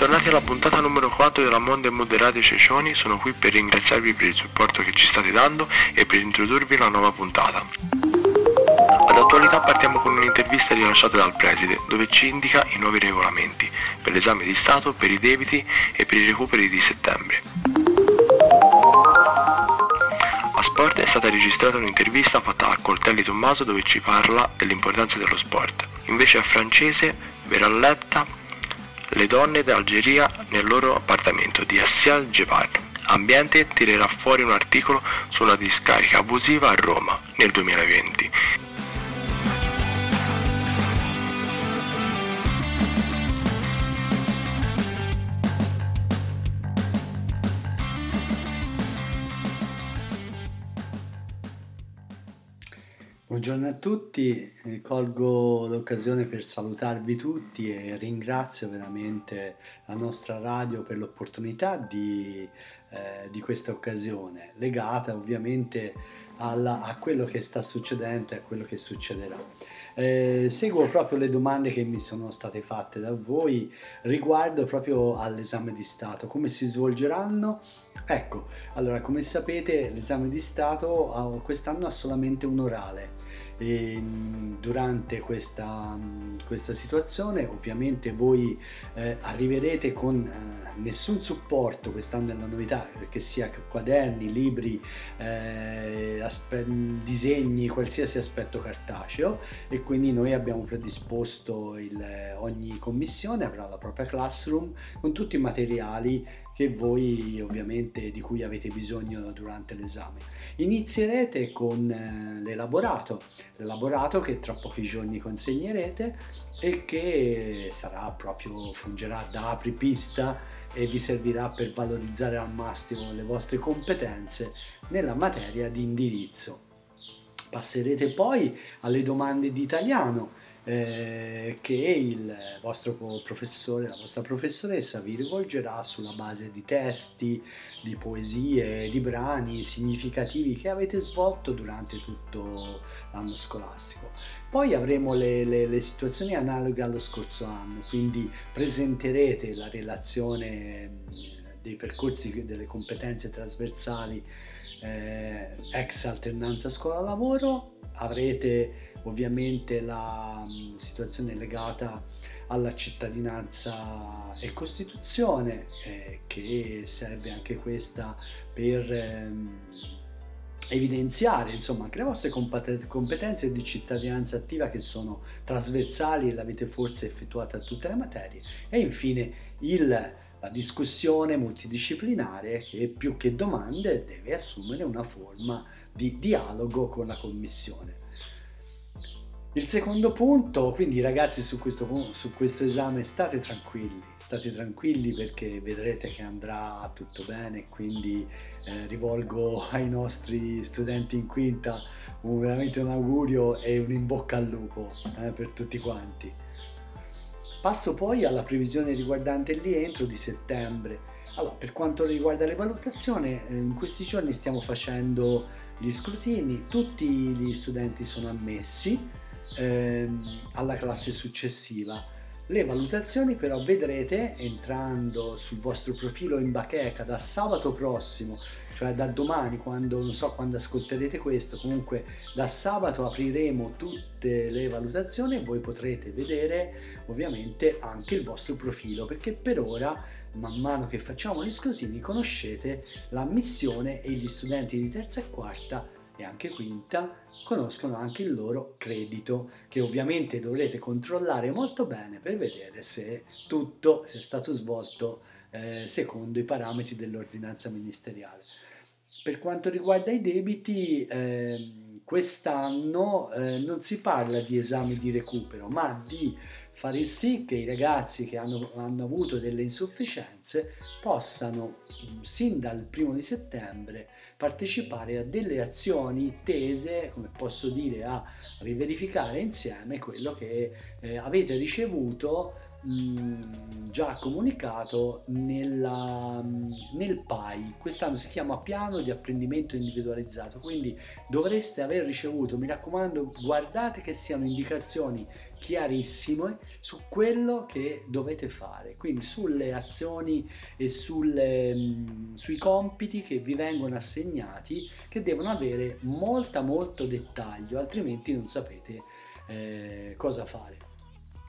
Bentornati alla puntata numero 4 della Monde Moderate Cecioni, sono qui per ringraziarvi per il supporto che ci state dando e per introdurvi la nuova puntata. Ad attualità partiamo con un'intervista rilasciata dal preside, dove ci indica i nuovi regolamenti per l'esame di Stato, per i debiti e per i recuperi di settembre. A Sport è stata registrata un'intervista fatta a Coltelli Tommaso dove ci parla dell'importanza dello sport. Invece a francese verrà letta le donne d'Algeria nel loro appartamento di Assial Gepard. Ambiente tirerà fuori un articolo sulla discarica abusiva a Roma nel 2020. Buongiorno a tutti, eh, colgo l'occasione per salutarvi tutti e ringrazio veramente la nostra radio per l'opportunità di, eh, di questa occasione, legata ovviamente alla, a quello che sta succedendo e a quello che succederà. Eh, seguo proprio le domande che mi sono state fatte da voi riguardo proprio all'esame di Stato, come si svolgeranno. Ecco, allora come sapete l'esame di Stato ah, quest'anno ha solamente un orale. E durante questa, questa, situazione ovviamente voi eh, arriverete con eh, nessun supporto. Quest'anno è la novità che sia quaderni, libri, eh, aspe- disegni, qualsiasi aspetto cartaceo. E quindi noi abbiamo predisposto il, ogni commissione avrà la propria classroom con tutti i materiali che voi ovviamente di cui avete bisogno durante l'esame. Inizierete con eh, l'elaborato, l'elaborato che tra pochi giorni consegnerete e che sarà proprio fungerà da apripista e vi servirà per valorizzare al massimo le vostre competenze nella materia di indirizzo. Passerete poi alle domande di italiano eh, che il vostro professore, la vostra professoressa vi rivolgerà sulla base di testi, di poesie, di brani significativi che avete svolto durante tutto l'anno scolastico. Poi avremo le, le, le situazioni analoghe allo scorso anno, quindi presenterete la relazione dei percorsi delle competenze trasversali eh, ex alternanza scuola-lavoro, avrete ovviamente la mm, situazione legata alla cittadinanza e Costituzione, eh, che serve anche questa per ehm, evidenziare insomma anche le vostre competenze di cittadinanza attiva che sono trasversali e l'avete forse effettuata a tutte le materie. E infine il, la discussione multidisciplinare che più che domande deve assumere una forma di dialogo con la commissione. Il secondo punto, quindi ragazzi su questo, su questo, esame state tranquilli, state tranquilli perché vedrete che andrà tutto bene, quindi eh, rivolgo ai nostri studenti in quinta un, veramente un augurio e un in bocca al lupo eh, per tutti quanti. Passo poi alla previsione riguardante il rientro di settembre. Allora, per quanto riguarda le valutazioni, eh, in questi giorni stiamo facendo gli scrutini, tutti gli studenti sono ammessi, ehm, alla classe successiva. Le valutazioni però vedrete entrando sul vostro profilo in bacheca da sabato prossimo, cioè da domani quando non so quando ascolterete questo, comunque da sabato apriremo tutte le valutazioni e voi potrete vedere ovviamente anche il vostro profilo perché per ora man mano che facciamo gli scrutini conoscete l'ammissione e gli studenti di terza e quarta e anche quinta conoscono anche il loro credito che ovviamente dovrete controllare molto bene per vedere se tutto sia stato svolto eh, secondo i parametri dell'ordinanza ministeriale. Per quanto riguarda i debiti, eh, quest'anno eh, non si parla di esami di recupero, ma di fare sì che i ragazzi che hanno, hanno avuto delle insufficienze possano, sin dal primo di settembre, partecipare a delle azioni tese, come posso dire, a riverificare insieme quello che eh, avete ricevuto già comunicato nella, nel PAI. Quest'anno si chiama Piano di apprendimento individualizzato, quindi dovreste aver ricevuto, mi raccomando, guardate che siano indicazioni chiarissime su quello che dovete fare, quindi sulle azioni e sulle, sui compiti che vi vengono assegnati che devono avere molta molto dettaglio, altrimenti non sapete eh, cosa fare.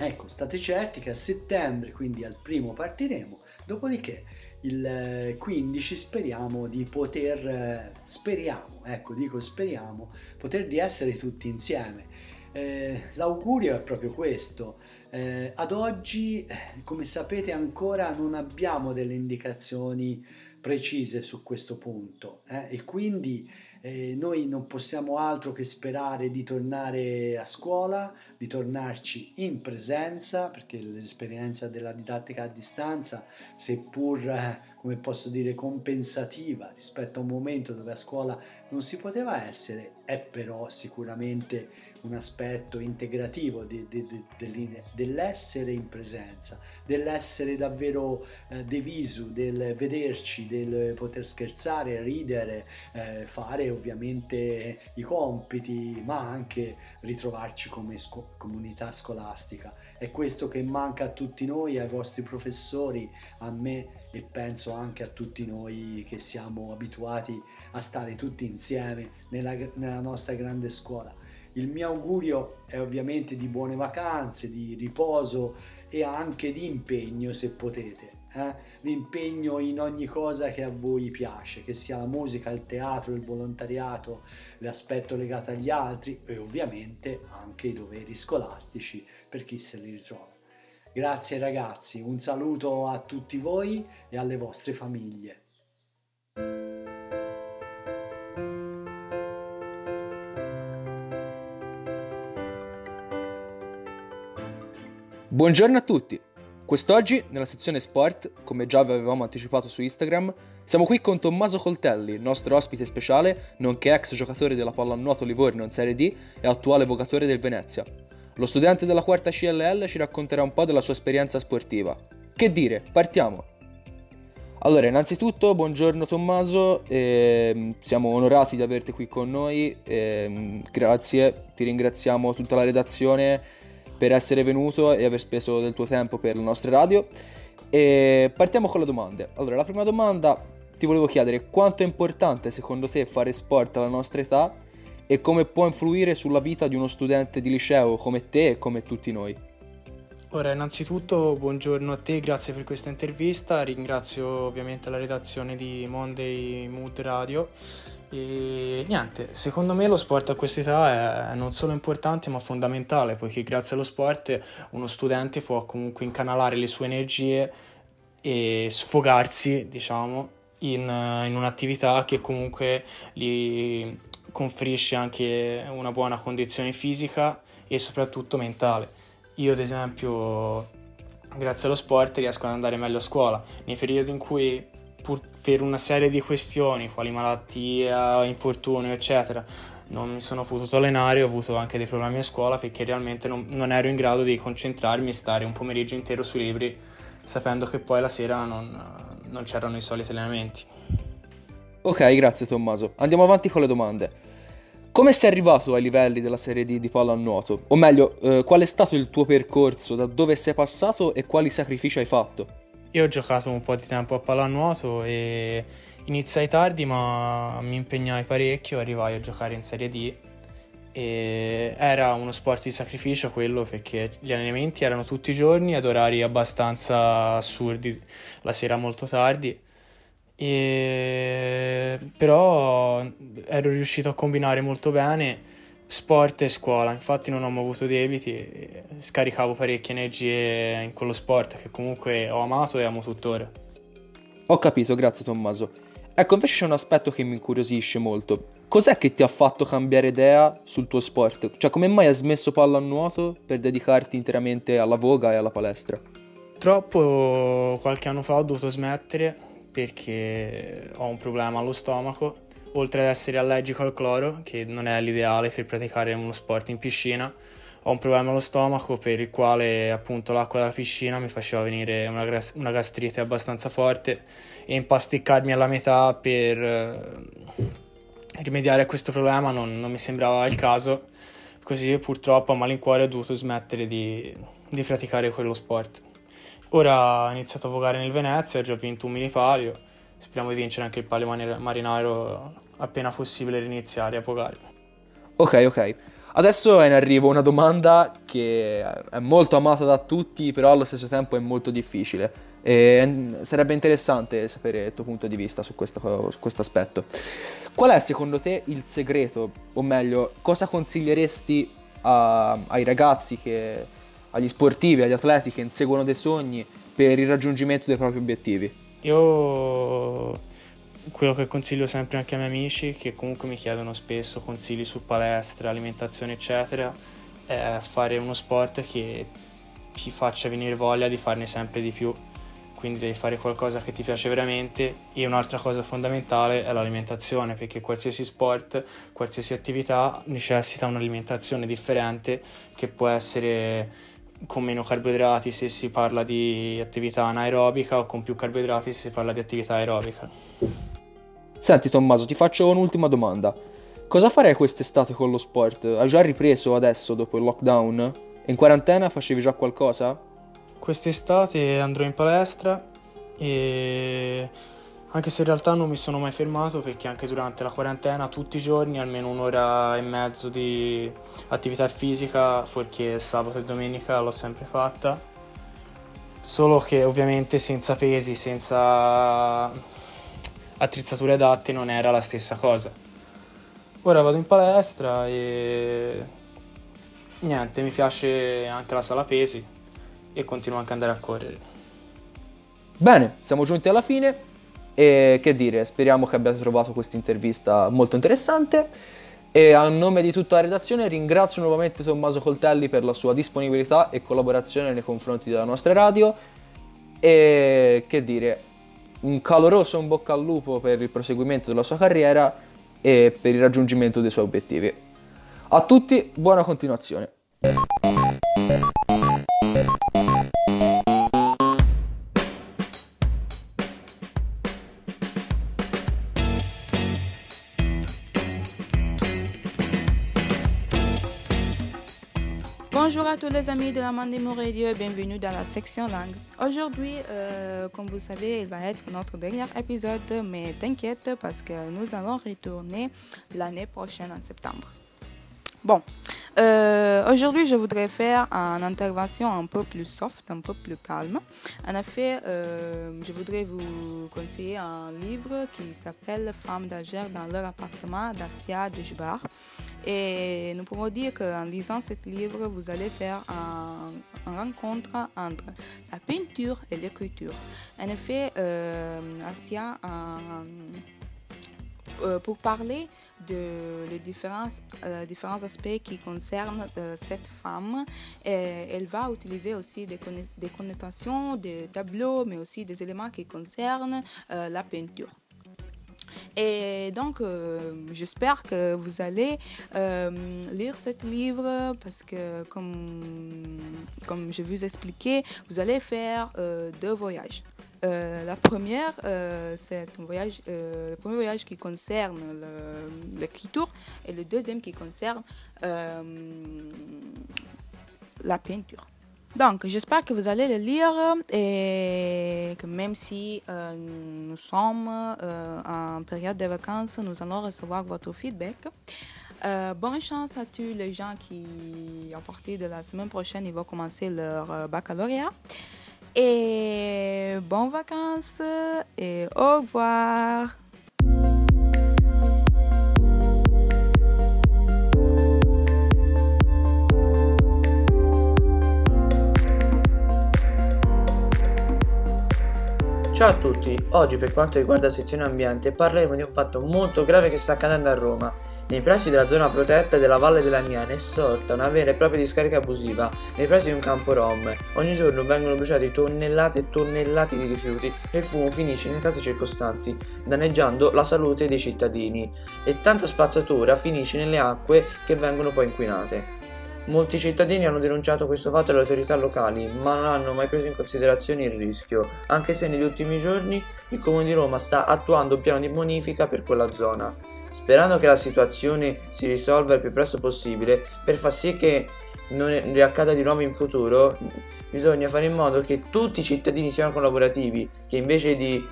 Ecco, state certi che a settembre, quindi al primo partiremo, dopodiché il 15 speriamo di poter, speriamo, ecco dico speriamo, poter di essere tutti insieme. Eh, l'augurio è proprio questo. Eh, ad oggi, come sapete, ancora non abbiamo delle indicazioni precise su questo punto eh, e quindi eh, noi non possiamo altro che sperare di tornare a scuola, di tornarci in presenza, perché l'esperienza della didattica a distanza, seppur, eh, come posso dire, compensativa rispetto a un momento dove a scuola non si poteva essere, è però sicuramente un aspetto integrativo di, di, di, dell'essere in presenza, dell'essere davvero eh, deviso, del vederci, del poter scherzare, ridere, eh, fare ovviamente i compiti, ma anche ritrovarci come sco- comunità scolastica. È questo che manca a tutti noi, ai vostri professori, a me e penso anche a tutti noi che siamo abituati a stare tutti insieme nella, nella nostra grande scuola. Il mio augurio è ovviamente di buone vacanze, di riposo e anche di impegno se potete. Eh? L'impegno in ogni cosa che a voi piace, che sia la musica, il teatro, il volontariato, l'aspetto legato agli altri e ovviamente anche i doveri scolastici per chi se li ritrova. Grazie ragazzi, un saluto a tutti voi e alle vostre famiglie. Buongiorno a tutti! Quest'oggi, nella sezione sport, come già vi avevamo anticipato su Instagram, siamo qui con Tommaso Coltelli, nostro ospite speciale, nonché ex giocatore della pallanuoto Livorno in Serie D e attuale vocatore del Venezia. Lo studente della quarta CLL ci racconterà un po' della sua esperienza sportiva. Che dire, partiamo! Allora, innanzitutto, buongiorno Tommaso, eh, siamo onorati di averti qui con noi, eh, grazie, ti ringraziamo tutta la redazione per essere venuto e aver speso del tuo tempo per le nostre radio. E partiamo con le domande. Allora, la prima domanda ti volevo chiedere quanto è importante secondo te fare sport alla nostra età e come può influire sulla vita di uno studente di liceo come te e come tutti noi. Ora, innanzitutto buongiorno a te, grazie per questa intervista, ringrazio ovviamente la redazione di Monday Mood Radio e niente, secondo me lo sport a quest'età è non solo importante ma fondamentale, poiché grazie allo sport uno studente può comunque incanalare le sue energie e sfogarsi, diciamo, in, in un'attività che comunque gli conferisce anche una buona condizione fisica e soprattutto mentale. Io ad esempio, grazie allo sport, riesco ad andare meglio a scuola. Nei periodi in cui pur per una serie di questioni, quali malattia, infortunio, eccetera, non mi sono potuto allenare, ho avuto anche dei problemi a scuola perché realmente non, non ero in grado di concentrarmi e stare un pomeriggio intero sui libri, sapendo che poi la sera non, non c'erano i soliti allenamenti. Ok, grazie Tommaso. Andiamo avanti con le domande. Come sei arrivato ai livelli della Serie D di pallanuoto? O meglio, eh, qual è stato il tuo percorso, da dove sei passato e quali sacrifici hai fatto? Io ho giocato un po' di tempo a pallanuoto e iniziai tardi ma mi impegnai parecchio, arrivai a giocare in Serie D e era uno sport di sacrificio quello perché gli allenamenti erano tutti i giorni ad orari abbastanza assurdi, la sera molto tardi e... però ero riuscito a combinare molto bene sport e scuola, infatti non ho mai avuto debiti, scaricavo parecchie energie in quello sport che comunque ho amato e amo tuttora. Ho capito, grazie Tommaso. Ecco, invece c'è un aspetto che mi incuriosisce molto. Cos'è che ti ha fatto cambiare idea sul tuo sport? Cioè, come mai hai smesso pallanuoto per dedicarti interamente alla voga e alla palestra? Troppo qualche anno fa ho dovuto smettere perché ho un problema allo stomaco oltre ad essere allergico al cloro, che non è l'ideale per praticare uno sport in piscina, ho un problema allo stomaco per il quale appunto l'acqua della piscina mi faceva venire una, gas- una gastrite abbastanza forte e impasticcarmi alla metà per eh, rimediare a questo problema non, non, mi sembrava il caso, così purtroppo a malincuore ho dovuto smettere di, di praticare quello sport. Ora ho iniziato a vogare nel Venezia, ho già vinto un mini palio, speriamo di vincere anche il palio marinaro appena possibile riniziare a vogare. Ok, ok. Adesso è in arrivo una domanda che è molto amata da tutti, però allo stesso tempo è molto difficile. E sarebbe interessante sapere il tuo punto di vista su questo, su questo aspetto. Qual è secondo te il segreto, o meglio, cosa consiglieresti a, ai ragazzi, che, agli sportivi, agli atleti che inseguono dei sogni per il raggiungimento dei propri obiettivi? Io quello che consiglio sempre anche ai miei amici, che comunque mi chiedono spesso consigli su palestra, alimentazione, eccetera, è fare uno sport che ti faccia venire voglia di farne sempre di più. Quindi devi fare qualcosa che ti piace veramente e un'altra cosa fondamentale è l'alimentazione, perché qualsiasi sport, qualsiasi attività necessita un'alimentazione differente che può essere con meno carboidrati se si parla di attività anaerobica o con più carboidrati se si parla di attività aerobica. Senti Tommaso, ti faccio un'ultima domanda. Cosa farei quest'estate con lo sport? Hai già ripreso adesso dopo il lockdown? In quarantena facevi già qualcosa? Quest'estate andrò in palestra e anche se in realtà non mi sono mai fermato perché anche durante la quarantena tutti i giorni almeno un'ora e mezzo di attività fisica, fuorché sabato e domenica l'ho sempre fatta. Solo che ovviamente senza pesi, senza attrezzature adatte non era la stessa cosa. Ora vado in palestra e niente, mi piace anche la sala pesi e continuo anche ad andare a correre. Bene, siamo giunti alla fine. E che dire, speriamo che abbiate trovato questa intervista molto interessante. E a nome di tutta la redazione ringrazio nuovamente Tommaso Coltelli per la sua disponibilità e collaborazione nei confronti della nostra radio. E che dire, un caloroso in bocca al lupo per il proseguimento della sua carriera e per il raggiungimento dei suoi obiettivi. A tutti, buona continuazione. À tous les amis de la Mandemo Radio bienvenue dans la section langue. Aujourd'hui, euh, comme vous savez, il va être notre dernier épisode, mais t'inquiète parce que nous allons retourner l'année prochaine en septembre. Bon, euh, aujourd'hui je voudrais faire une intervention un peu plus soft, un peu plus calme. En effet, euh, je voudrais vous conseiller un livre qui s'appelle Femmes d'Alger dans leur appartement d'Asia Dejbar. Et nous pouvons dire qu'en lisant ce livre, vous allez faire une rencontre entre la peinture et l'écriture. En effet, euh, Asia, euh, pour parler de les différents, euh, aspects qui concernent euh, cette femme. Elle va utiliser aussi des, des connotations, des tableaux, mais aussi des éléments qui concernent la peinture. Et donc, euh, j'espère que vous allez euh, lire ce livre parce que, comme, comme je vous expliquais, vous allez faire euh, deux voyages. La première, c'est un voyage, le premier voyage qui concerne l'écriture et le deuxième qui concerne la peinture. Donc, j'espère que vous allez le lire et que même si euh, nous sommes euh, en période de vacances, nous allons recevoir votre feedback. Euh, bonne chance à tous les gens qui, à partir de la semaine prochaine, ils vont commencer leur baccalauréat. Et bonnes vacances et au revoir. Ciao a tutti, oggi per quanto riguarda la sezione ambiente parleremo di un fatto molto grave che sta accadendo a Roma. Nei pressi della zona protetta della Valle della Niana è sorta una vera e propria discarica abusiva nei pressi di un campo rom. Ogni giorno vengono bruciati tonnellate e tonnellate di rifiuti e il fumo finisce nelle case circostanti, danneggiando la salute dei cittadini. E tanta spazzatura finisce nelle acque che vengono poi inquinate. Molti cittadini hanno denunciato questo fatto alle autorità locali, ma non hanno mai preso in considerazione il rischio, anche se negli ultimi giorni il Comune di Roma sta attuando un piano di bonifica per quella zona. Sperando che la situazione si risolva il più presto possibile, per far sì che non riaccada di nuovo in futuro, bisogna fare in modo che tutti i cittadini siano collaborativi, che invece di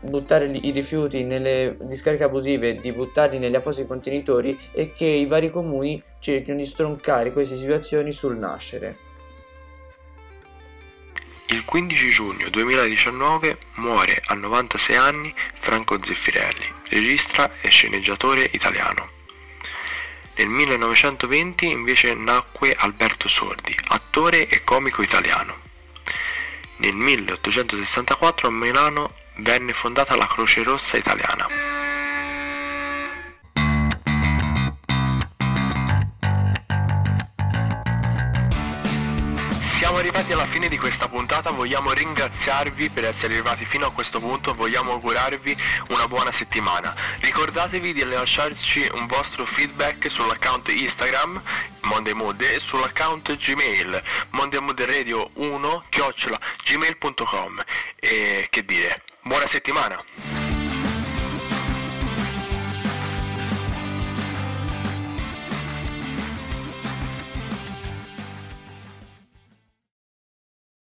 buttare i rifiuti nelle discariche abusive, di buttarli negli appositi contenitori e che i vari comuni cerchino di stroncare queste situazioni sul nascere. Il 15 giugno 2019 muore a 96 anni Franco Zeffirelli, regista e sceneggiatore italiano. Nel 1920 invece nacque Alberto Sordi, attore e comico italiano. Nel 1864 a Milano venne fondata la Croce Rossa Italiana. Siamo arrivati alla fine di questa puntata, vogliamo ringraziarvi per essere arrivati fino a questo punto, vogliamo augurarvi una buona settimana. Ricordatevi di lasciarci un vostro feedback sull'account Instagram Monday Mood e sull'account Gmail mondaymooderadio1 chiocciola gmail.com e che dire, buona settimana!